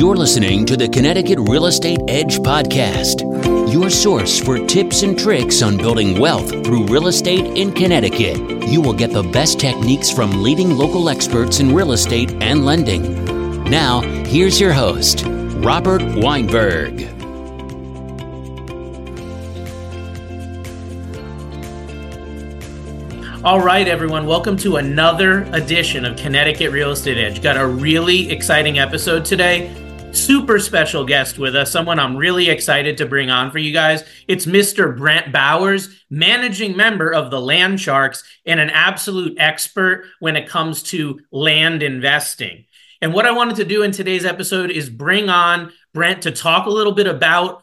You're listening to the Connecticut Real Estate Edge podcast, your source for tips and tricks on building wealth through real estate in Connecticut. You will get the best techniques from leading local experts in real estate and lending. Now, here's your host, Robert Weinberg. All right, everyone, welcome to another edition of Connecticut Real Estate Edge. Got a really exciting episode today. Super special guest with us, someone I'm really excited to bring on for you guys. It's Mr. Brent Bowers, managing member of the Land Sharks and an absolute expert when it comes to land investing. And what I wanted to do in today's episode is bring on Brent to talk a little bit about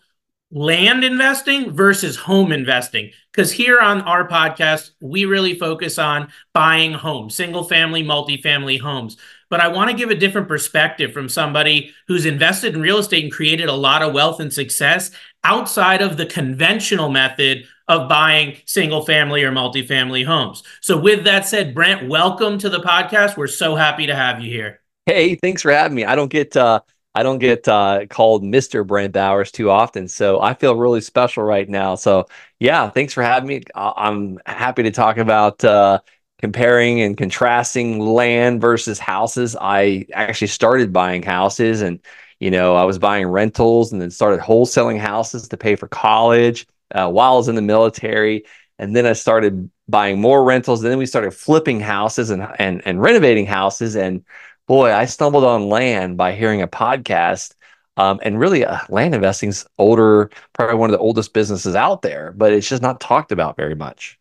land investing versus home investing. Because here on our podcast, we really focus on buying homes, single family, multifamily homes. But I want to give a different perspective from somebody who's invested in real estate and created a lot of wealth and success outside of the conventional method of buying single family or multifamily homes. So, with that said, Brent, welcome to the podcast. We're so happy to have you here. Hey, thanks for having me. I don't get uh, I don't get uh, called Mr. Brent Bowers too often. So I feel really special right now. So yeah, thanks for having me. I'm happy to talk about uh, comparing and contrasting land versus houses. I actually started buying houses and, you know, I was buying rentals and then started wholesaling houses to pay for college uh, while I was in the military. And then I started buying more rentals. And then we started flipping houses and, and, and renovating houses. And boy, I stumbled on land by hearing a podcast. Um, and really, uh, land investing's older, probably one of the oldest businesses out there, but it's just not talked about very much.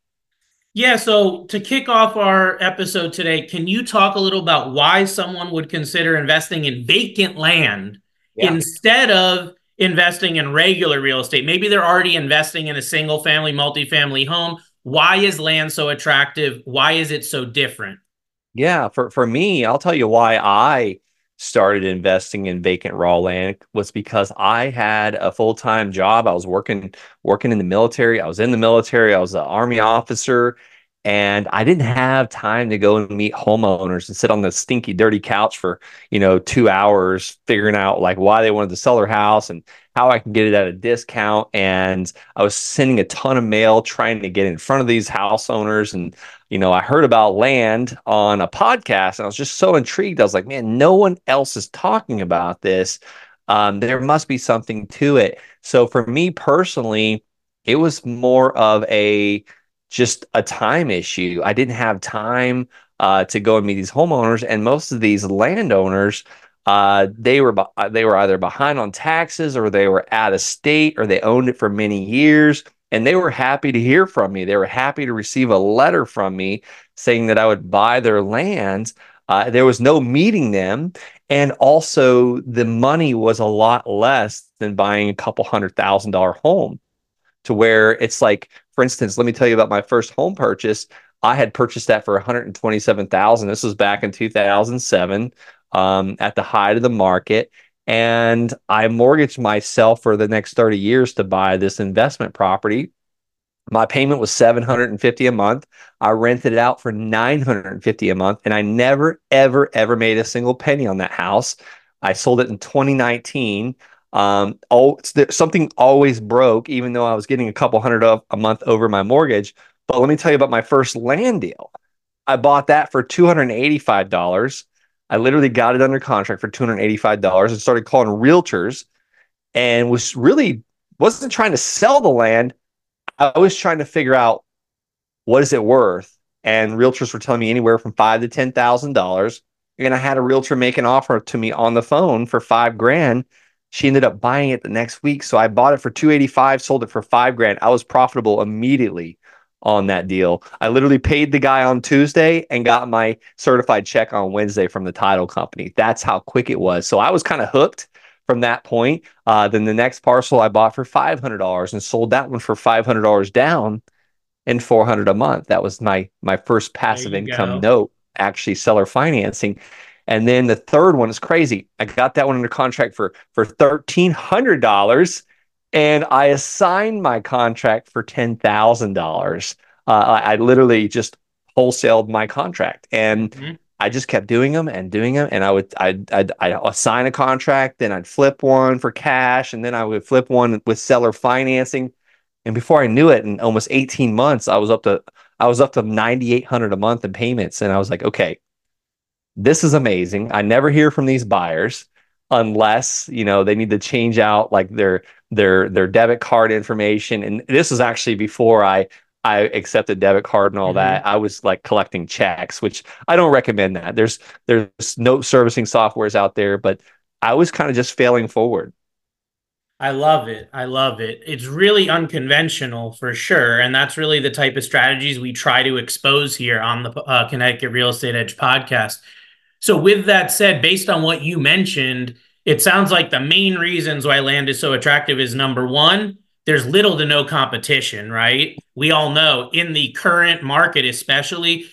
Yeah. So to kick off our episode today, can you talk a little about why someone would consider investing in vacant land yeah. instead of investing in regular real estate? Maybe they're already investing in a single family, multifamily home. Why is land so attractive? Why is it so different? Yeah, for for me, I'll tell you why I started investing in vacant raw land was because I had a full-time job. I was working working in the military. I was in the military. I was an army officer and I didn't have time to go and meet homeowners and sit on the stinky dirty couch for, you know, 2 hours figuring out like why they wanted to sell their house and how I can get it at a discount and I was sending a ton of mail trying to get in front of these house owners and you know, I heard about land on a podcast and I was just so intrigued. I was like, man, no one else is talking about this. Um, there must be something to it. So for me personally, it was more of a just a time issue. I didn't have time uh, to go and meet these homeowners, and most of these landowners, uh, they were they were either behind on taxes or they were out of state or they owned it for many years and they were happy to hear from me. They were happy to receive a letter from me saying that I would buy their lands. Uh, there was no meeting them. And also, the money was a lot less than buying a couple hundred thousand dollar home, to where it's like, for instance, let me tell you about my first home purchase. I had purchased that for 127,000. This was back in 2007 um, at the height of the market and I mortgaged myself for the next 30 years to buy this investment property. My payment was 750 a month. I rented it out for 950 a month and I never ever ever made a single penny on that house. I sold it in 2019. Um, oh, something always broke, even though I was getting a couple hundred a month over my mortgage. But let me tell you about my first land deal. I bought that for $285. I literally got it under contract for $285 and started calling realtors and was really wasn't trying to sell the land. I was trying to figure out what is it worth. And realtors were telling me anywhere from five to ten thousand dollars. And I had a realtor make an offer to me on the phone for five grand. She ended up buying it the next week. So I bought it for 285, sold it for five grand. I was profitable immediately on that deal. I literally paid the guy on Tuesday and got my certified check on Wednesday from the title company. That's how quick it was. So I was kind of hooked from that point. Uh, then the next parcel I bought for five hundred dollars and sold that one for five hundred dollars down and four hundred a month. That was my my first passive income go. note, actually seller financing. And then the third one is crazy. I got that one under contract for for thirteen hundred dollars and I assigned my contract for ten thousand uh, dollars. I literally just wholesaled my contract, and mm-hmm. I just kept doing them and doing them, and I would I'd, I'd, I'd sign a contract, then I'd flip one for cash, and then I would flip one with seller financing, and before I knew it, in almost eighteen months, I was up to I was up to ninety eight hundred a month in payments, and I was like, okay, this is amazing. I never hear from these buyers unless you know they need to change out like their their their debit card information and this is actually before i i accepted debit card and all mm-hmm. that i was like collecting checks which i don't recommend that there's there's no servicing softwares out there but i was kind of just failing forward I love it. I love it. It's really unconventional for sure. And that's really the type of strategies we try to expose here on the uh, Connecticut Real Estate Edge podcast. So, with that said, based on what you mentioned, it sounds like the main reasons why land is so attractive is number one, there's little to no competition, right? We all know in the current market, especially,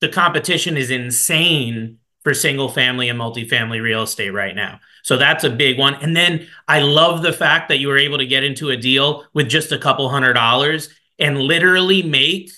the competition is insane for single family and multifamily real estate right now. So that's a big one. And then I love the fact that you were able to get into a deal with just a couple hundred dollars and literally make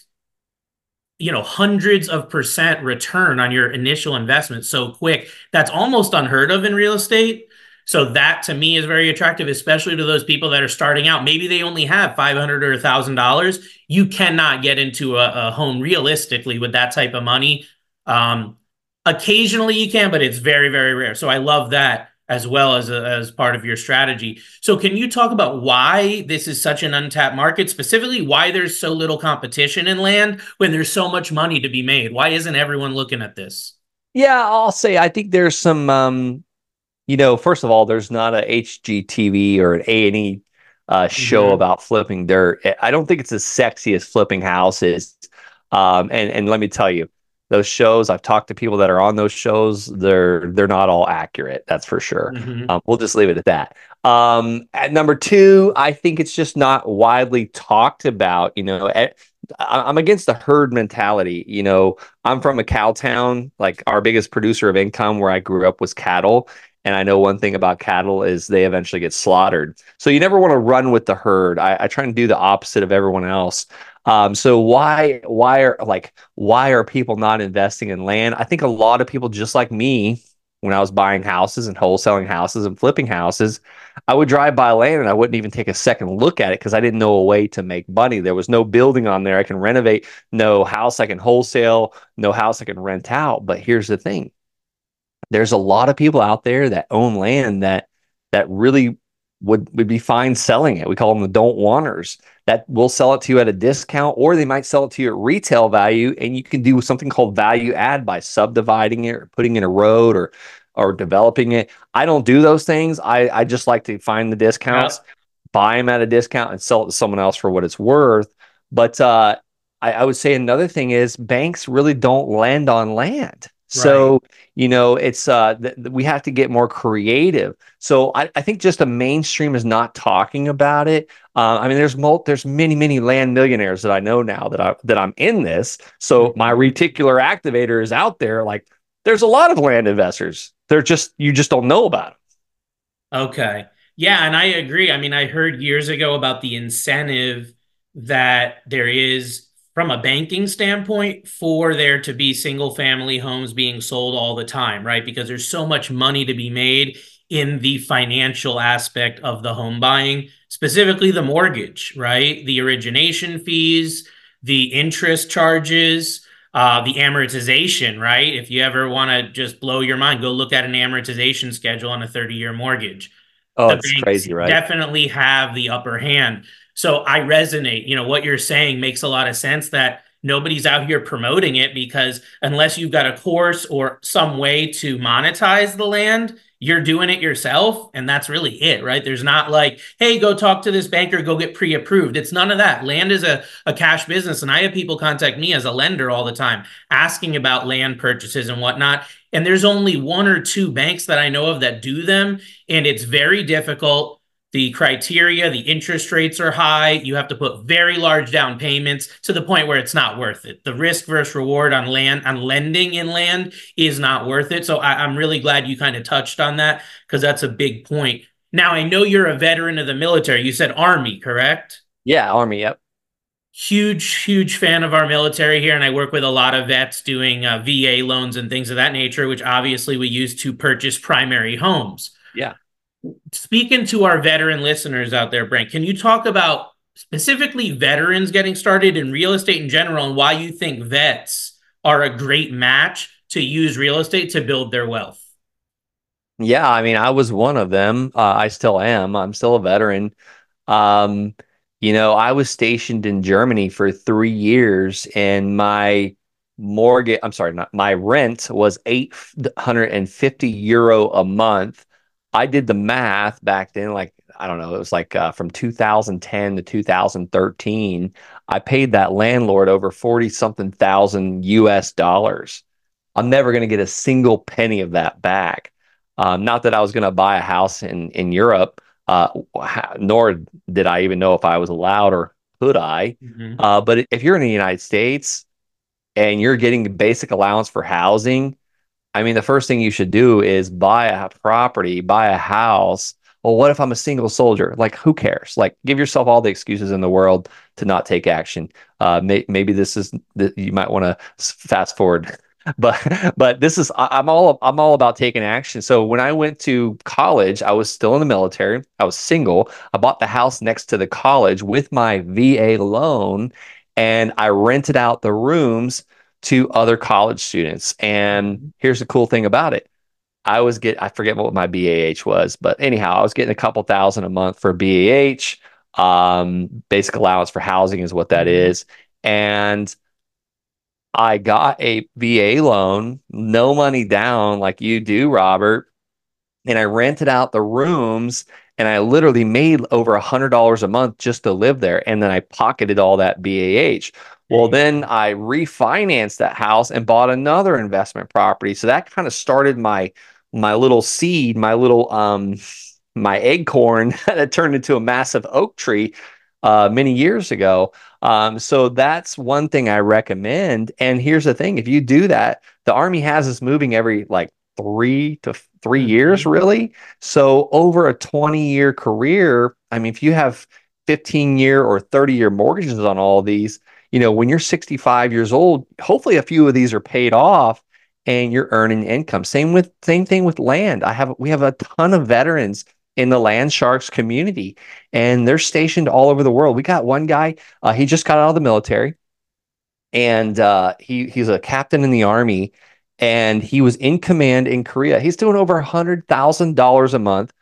you know hundreds of percent return on your initial investment so quick. That's almost unheard of in real estate. So that to me is very attractive especially to those people that are starting out. Maybe they only have 500 or $1000 you cannot get into a, a, home realistically with that type of money. Um, occasionally you can but it's very very rare. So i love that as well as a, as part of your strategy. So can you talk about why this is such an untapped market, specifically why there's so little competition in land when there's so much money to be made? Why isn't everyone looking at this? Yeah, I'll say I think there's some um you know, first of all, there's not a HGTV or an A&E uh, show mm-hmm. about flipping dirt. I don't think it's as sexy as flipping houses. Um, and and let me tell you, those shows i've talked to people that are on those shows they're they're not all accurate that's for sure mm-hmm. um, we'll just leave it at that um, at number two i think it's just not widely talked about you know at, i'm against the herd mentality you know i'm from a cow town like our biggest producer of income where i grew up was cattle and I know one thing about cattle is they eventually get slaughtered. So you never want to run with the herd. I, I try and do the opposite of everyone else. Um, so why why are like why are people not investing in land? I think a lot of people just like me when I was buying houses and wholesaling houses and flipping houses, I would drive by land and I wouldn't even take a second look at it because I didn't know a way to make money. There was no building on there I can renovate, no house I can wholesale, no house I can rent out. But here's the thing. There's a lot of people out there that own land that that really would would be fine selling it. We call them the don't wanters that will sell it to you at a discount, or they might sell it to you at retail value, and you can do something called value add by subdividing it or putting in a road or or developing it. I don't do those things. I I just like to find the discounts, yeah. buy them at a discount, and sell it to someone else for what it's worth. But uh, I, I would say another thing is banks really don't lend on land. So, right. you know, it's uh th- we have to get more creative. So I, I think just the mainstream is not talking about it. Uh, I mean, there's mul- there's many, many land millionaires that I know now that I that I'm in this. So my mm-hmm. reticular activator is out there. Like there's a lot of land investors. They're just you just don't know about them. Okay. Yeah, and I agree. I mean, I heard years ago about the incentive that there is from a banking standpoint for there to be single family homes being sold all the time, right? Because there's so much money to be made in the financial aspect of the home buying, specifically the mortgage, right? The origination fees, the interest charges, uh, the amortization, right? If you ever want to just blow your mind, go look at an amortization schedule on a 30 year mortgage. Oh, the it's crazy, right? Definitely have the upper hand. So I resonate. You know, what you're saying makes a lot of sense that nobody's out here promoting it because unless you've got a course or some way to monetize the land, you're doing it yourself. And that's really it, right? There's not like, hey, go talk to this banker, go get pre approved. It's none of that. Land is a, a cash business. And I have people contact me as a lender all the time asking about land purchases and whatnot. And there's only one or two banks that I know of that do them. And it's very difficult the criteria, the interest rates are high. You have to put very large down payments to the point where it's not worth it. The risk versus reward on land, on lending in land is not worth it. So I, am really glad you kind of touched on that because that's a big point. Now, I know you're a veteran of the military. You said Army, correct? Yeah, Army, yep. huge, huge fan of our military here, and I work with a lot of vets doing uh, VA loans and things of that nature, which obviously we use to purchase primary homes. Yeah. Speaking to our veteran listeners out there, Brent, can you talk about specifically veterans getting started in real estate in general and why you think vets are a great match to use real estate to build their wealth? Yeah, I mean, I was one of them. Uh, I still am. I'm still a veteran. Um, you know, I was stationed in Germany for three years, and my mortgage, I'm sorry, not my rent was 850 euro a month. I did the math back then, like, I don't know, it was like uh, from 2010 to 2013. I paid that landlord over 40 something thousand US dollars. I'm never going to get a single penny of that back. Um, not that I was going to buy a house in in Europe, uh, nor did I even know if I was allowed or could I. Mm-hmm. Uh, but if you're in the United States and you're getting basic allowance for housing, I mean, the first thing you should do is buy a property, buy a house. Well, what if I'm a single soldier? Like, who cares? Like, give yourself all the excuses in the world to not take action. Uh, may, maybe this is you might want to fast forward but but this is I'm all I'm all about taking action. So when I went to college, I was still in the military. I was single. I bought the house next to the college with my VA loan, and I rented out the rooms to other college students. And here's the cool thing about it. I was get I forget what my BAH was, but anyhow, I was getting a couple thousand a month for BAH. Um, basic allowance for housing is what that mm-hmm. And I got a VA loan, no money down like you do, Robert. And I rented out the rooms and I literally made over a hundred dollars a month just to live there. And then I pocketed all that BAH. Well, then I refinanced that house and bought another investment property. So that kind of started my my little seed, my little um my acorn that turned into a massive oak tree uh, many years ago. Um, so that's one thing I recommend. And here's the thing: if you do that, the Army has us moving every like three to 3 mm-hmm. years, really. So over a 20 year career, I mean, if you have 15 year or 30 year mortgages on all these, you know, when you're 65 years old, hopefully a few of these are paid off and you're earning income. Same with same thing with land. I have we have a ton of veterans in the land sharks community and they're stationed all over the world we got one guy uh, he just got out of the military and uh, he he's a captain in the army and he was in command in korea he's doing over a hundred thousand dollars a month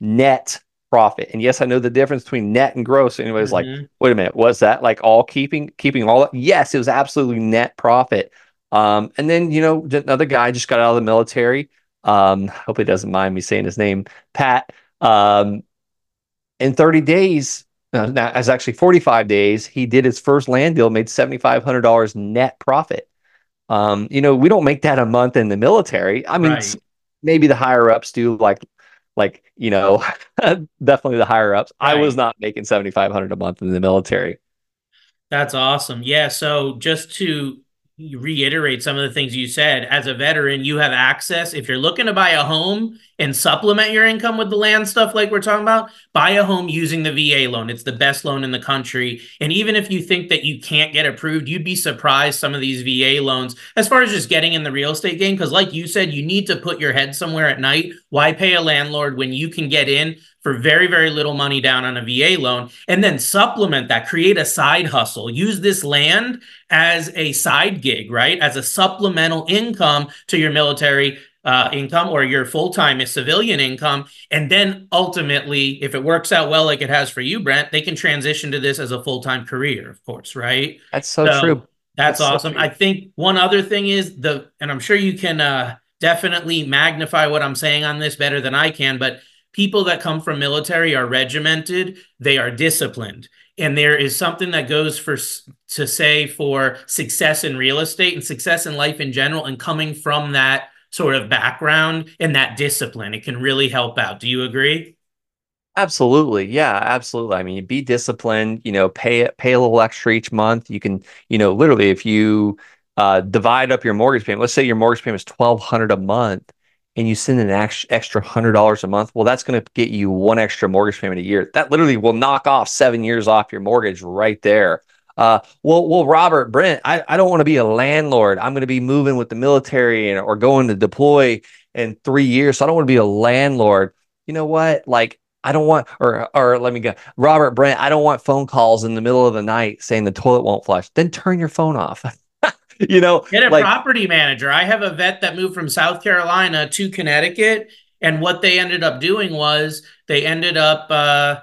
net profit and yes i know the difference between net and gross anyways mm-hmm. like wait a minute was that like all keeping keeping all that? yes it was absolutely net profit um, and then you know another guy just got out of the military um, hope he doesn't mind me saying his name pat um, in 30 days, uh, now as actually 45 days, he did his first land deal, made $7,500 net profit. Um, you know, we don't make that a month in the military. I mean, right. maybe the higher ups do, like, like you know, definitely the higher ups. Right. I was not making 7,500 a month in the military. That's awesome. Yeah. So just to reiterate some of the things you said. As a veteran you have access. If you're looking to buy a home and supplement your income with the land stuff like we're talking about buy a home using the VA loan. It's the best loan in the country. And even if you think that you can't get approved you'd be surprised some of these VA loans as far as just getting in the real estate game. Because like you said you need to put your head somewhere at night. Why pay a landlord when you can get in for very, very little money down on a VA loan, and then supplement that, create a side hustle, use this land as a side gig, right? As a supplemental income to your military uh, income or your full time civilian income. And then ultimately, if it works out well, like it has for you, Brent, they can transition to this as a full time career, of course, right? That's so, so true. That's, that's awesome. So I think one other thing is the, and I'm sure you can uh, definitely magnify what I'm saying on this better than I can, but people that come from military are regimented, they are disciplined. And there is something that goes for to say for success in real estate and success in life in general and coming from that sort of background and that discipline. It can really help out. Do you agree? Absolutely. Yeah, absolutely. I mean, be disciplined, you know, pay pay a little extra each month. You can, you know, literally if you uh, divide up your mortgage payment, let's say your mortgage payment is 1200 a month and you send an extra hundred dollars a month, well, that's going to get you one extra mortgage payment a year. That literally will knock off seven years off your mortgage right there. Uh, well, well, Robert Brent, I, I don't want to be a landlord. I'm going to be moving with the military and, or going to deploy in three years. So I don't want to be a landlord. You know what? Like I don't want, or or let me go, Robert Brent. I don't want phone calls in the middle of the night saying the toilet won't flush. Then turn your phone off. you know, get a like, property manager. I have a vet that moved from South Carolina to Connecticut, and what they ended up doing was they ended up uh,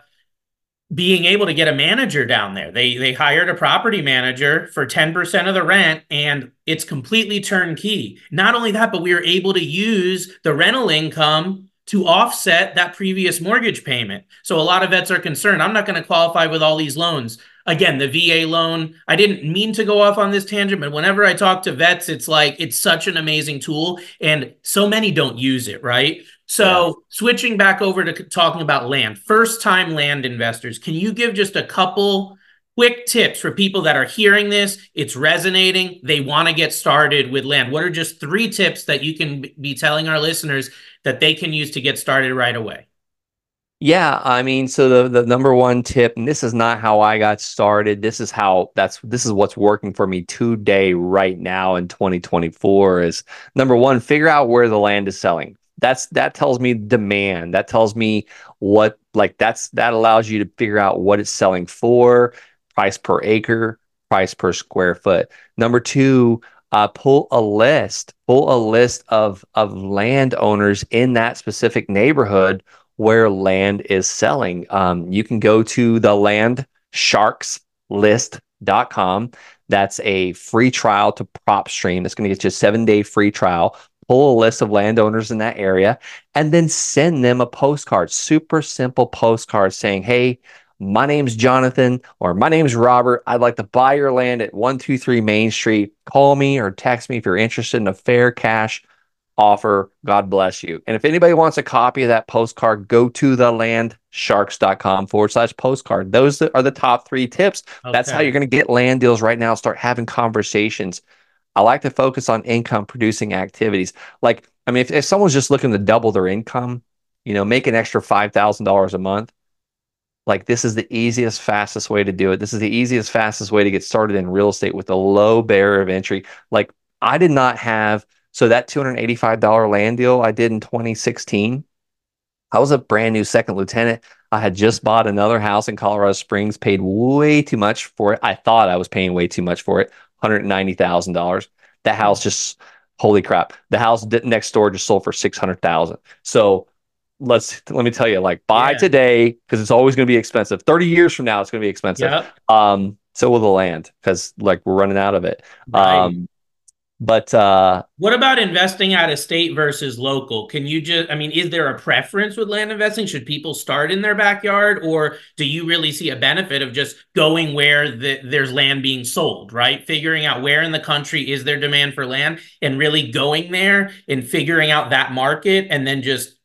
being able to get a manager down there. They they hired a property manager for 10% of the rent and it's completely turnkey. Not only that, but we were able to use the rental income to offset that previous mortgage payment. So a lot of vets are concerned, I'm not going to qualify with all these loans. Again, the VA loan, I didn't mean to go off on this tangent, but whenever I talk to vets, it's like it's such an amazing tool and so many don't use it, right? So, yeah. switching back over to talking about land, first time land investors, can you give just a couple quick tips for people that are hearing this? It's resonating, they want to get started with land. What are just three tips that you can be telling our listeners that they can use to get started right away? Yeah, I mean, so the the number one tip, and this is not how I got started. This is how that's this is what's working for me today, right now in 2024. Is number one, figure out where the land is selling. That's that tells me demand. That tells me what like that's that allows you to figure out what it's selling for, price per acre, price per square foot. Number two, uh, pull a list, pull a list of of landowners in that specific neighborhood where land is selling. Um, you can go to the landsharkslist.com. That's a free trial to PropStream. It's going to get you a seven day free trial. Pull a list of landowners in that area and then send them a postcard, super simple postcard saying, Hey, my name's Jonathan or my name's Robert. I'd like to buy your land at 123 Main Street. Call me or text me if you're interested in a fair cash offer. God bless you. And if anybody wants a copy of that postcard, go to the landsharks.com forward slash postcard. Those are the top three tips. Okay. That's how you're going to get land deals right now. Start having conversations. I like to focus on income producing activities. Like, I mean, if, if someone's just looking to double their income, you know, make an extra $5,000 a month, like this is the easiest fastest way to do it this is the easiest fastest way to get started in real estate with a low barrier of entry like i did not have so that $285 land deal i did in 2016 i was a brand new second lieutenant i had just bought another house in colorado springs paid way too much for it i thought i was paying way too much for it $190000 that house just holy crap the house next door just sold for 600000 so let's let me tell you, like buy yeah. today because it's always going to be expensive. Thirty years from now, it's going to be expensive. Yep. Um, so will the land because like we're running out of it. Right. Um, but uh, what about investing out of state versus local? Can you just, I mean, is there a preference with land investing? Should people start in their backyard, or do you really see a benefit of just going where the, there's land being sold, right? Figuring out where in the country is there demand for land and really going there and figuring out that market and then just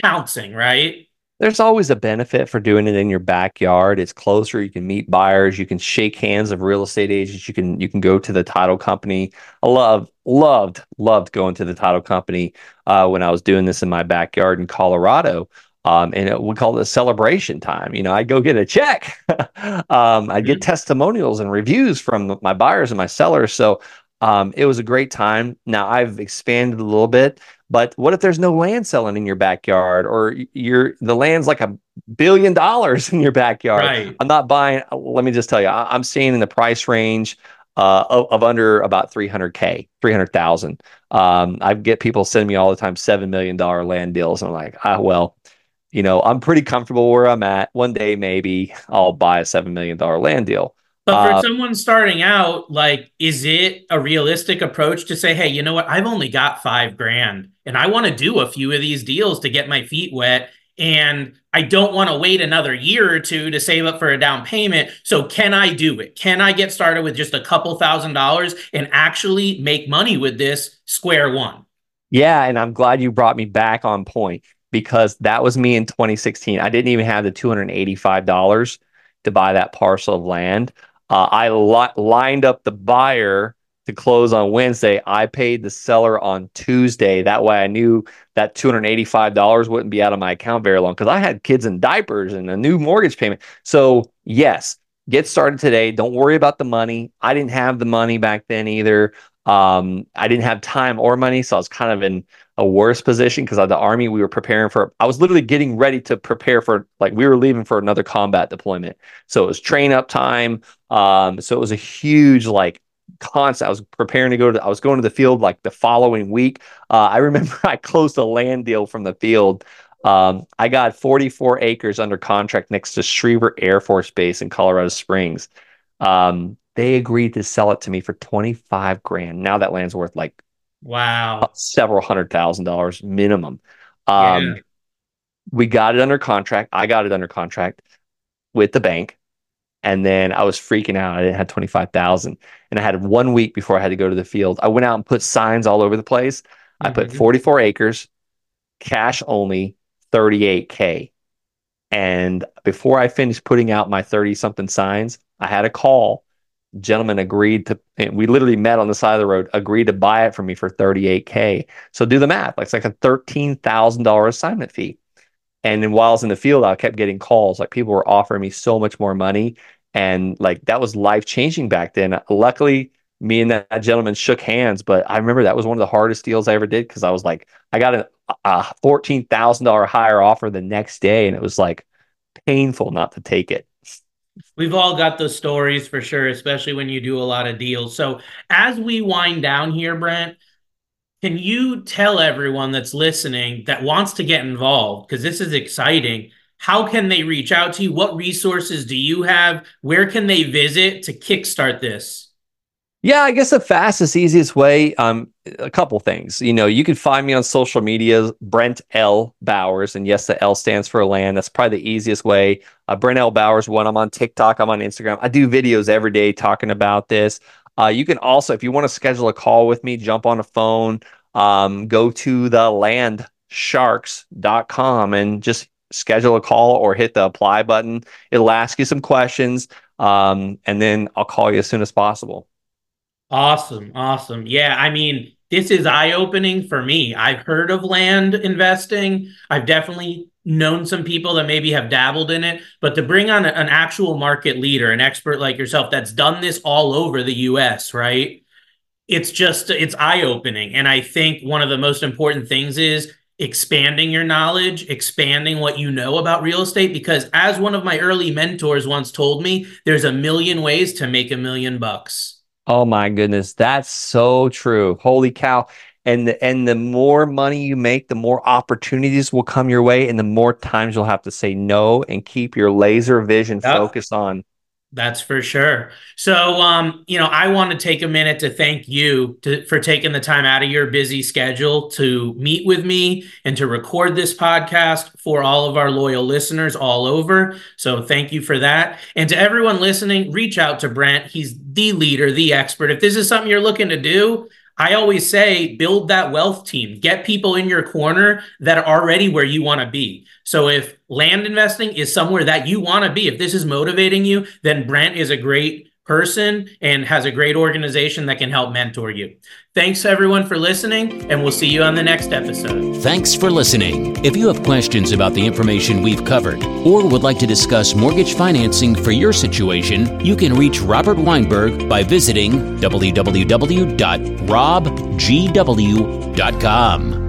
pouncing, right? There's always a benefit for doing it in your backyard. It's closer. You can meet buyers. You can shake hands of real estate agents. You can you can go to the title company. I love loved loved going to the title company uh, when I was doing this in my backyard in Colorado. Um, and it, we call it celebration time. You know, I go get a check. um, I get mm-hmm. testimonials and reviews from my buyers and my sellers. So um, it was a great time. Now I've expanded a little bit. But what if there's no land selling in your backyard or you're the land's like a billion dollars in your backyard? Right. I'm not buying. Let me just tell you, I, am seeing in the price range uh, of, of, under about 300K, 300,000. Um, I get people sending me all the time $7 million land deals. And I'm like, ah, well, you know, I'm pretty comfortable where I'm at. One day, maybe I'll buy a $7 million land deal. But for uh, someone starting out, like, is it a realistic approach to say, hey, you know what? I've only got five grand and I want to do a few of these deals to get my feet wet. And I don't want to wait another year or two to save up for a down payment. So, can I do it? Can I get started with just a couple thousand dollars and actually make money with this square one? Yeah. And I'm glad you brought me back on point because that was me in 2016. I didn't even have the $285 to buy that parcel of land. Uh, I li- lined up the buyer to close on Wednesday. I paid the seller on Tuesday. That way I knew that $285 wouldn't be out of my account very long because I had kids in diapers and a new mortgage payment. So, yes, get started today. Don't worry about the money. I didn't have the money back then either. Um, I didn't have time or money, so I was kind of in a worse position because of the army. We were preparing for. I was literally getting ready to prepare for like we were leaving for another combat deployment. So it was train up time. Um, so it was a huge like constant. I was preparing to go to. I was going to the field like the following week. Uh, I remember I closed a land deal from the field. Um, I got 44 acres under contract next to Schriever Air Force Base in Colorado Springs. Um, they agreed to sell it to me for 25 grand. Now that land's worth like wow, several hundred thousand dollars minimum. Um, yeah. We got it under contract. I got it under contract with the bank. And then I was freaking out. I didn't have 25,000 and I had one week before I had to go to the field. I went out and put signs all over the place. Mm-hmm. I put mm-hmm. 44 acres, cash only, 38K. And before I finished putting out my 30 something signs, I had a call. Gentleman agreed to, we literally met on the side of the road, agreed to buy it from me for 38K. So do the math. Like It's like a $13,000 assignment fee. And then while I was in the field, I kept getting calls. Like people were offering me so much more money. And like that was life changing back then. Luckily, me and that gentleman shook hands, but I remember that was one of the hardest deals I ever did because I was like, I got a, a $14,000 higher offer the next day. And it was like painful not to take it. We've all got those stories for sure, especially when you do a lot of deals. So as we wind down here, Brent, can you tell everyone that's listening that wants to get involved because this is exciting? How can they reach out to you? What resources do you have? Where can they visit to kickstart this? Yeah, I guess the fastest, easiest way, um, a couple things. You know, you can find me on social media, Brent L. Bowers, and yes, the L stands for land. That's probably the easiest way. Uh, Brent L. Bowers, one. I'm on TikTok. I'm on Instagram. I do videos every day talking about this. Uh, you can also, if you want to schedule a call with me, jump on a phone, um, go to the landsharks.com and just schedule a call or hit the apply button. It'll ask you some questions, um, and then I'll call you as soon as possible. Awesome. Awesome. Yeah. I mean, this is eye opening for me. I've heard of land investing. I've definitely known some people that maybe have dabbled in it, but to bring on an actual market leader, an expert like yourself that's done this all over the US, right? It's just, it's eye opening. And I think one of the most important things is expanding your knowledge, expanding what you know about real estate. Because as one of my early mentors once told me, there's a million ways to make a million bucks. Oh my goodness, that's so true. Holy cow. And the, and the more money you make, the more opportunities will come your way and the more times you'll have to say no and keep your laser vision yep. focused on that's for sure. So, um, you know, I want to take a minute to thank you to, for taking the time out of your busy schedule to meet with me and to record this podcast for all of our loyal listeners all over. So, thank you for that. And to everyone listening, reach out to Brent. He's the leader, the expert. If this is something you're looking to do, I always say build that wealth team, get people in your corner that are already where you want to be. So if land investing is somewhere that you want to be, if this is motivating you, then Brent is a great person and has a great organization that can help mentor you. Thanks everyone for listening, and we'll see you on the next episode. Thanks for listening. If you have questions about the information we've covered or would like to discuss mortgage financing for your situation, you can reach Robert Weinberg by visiting www.robgw.com.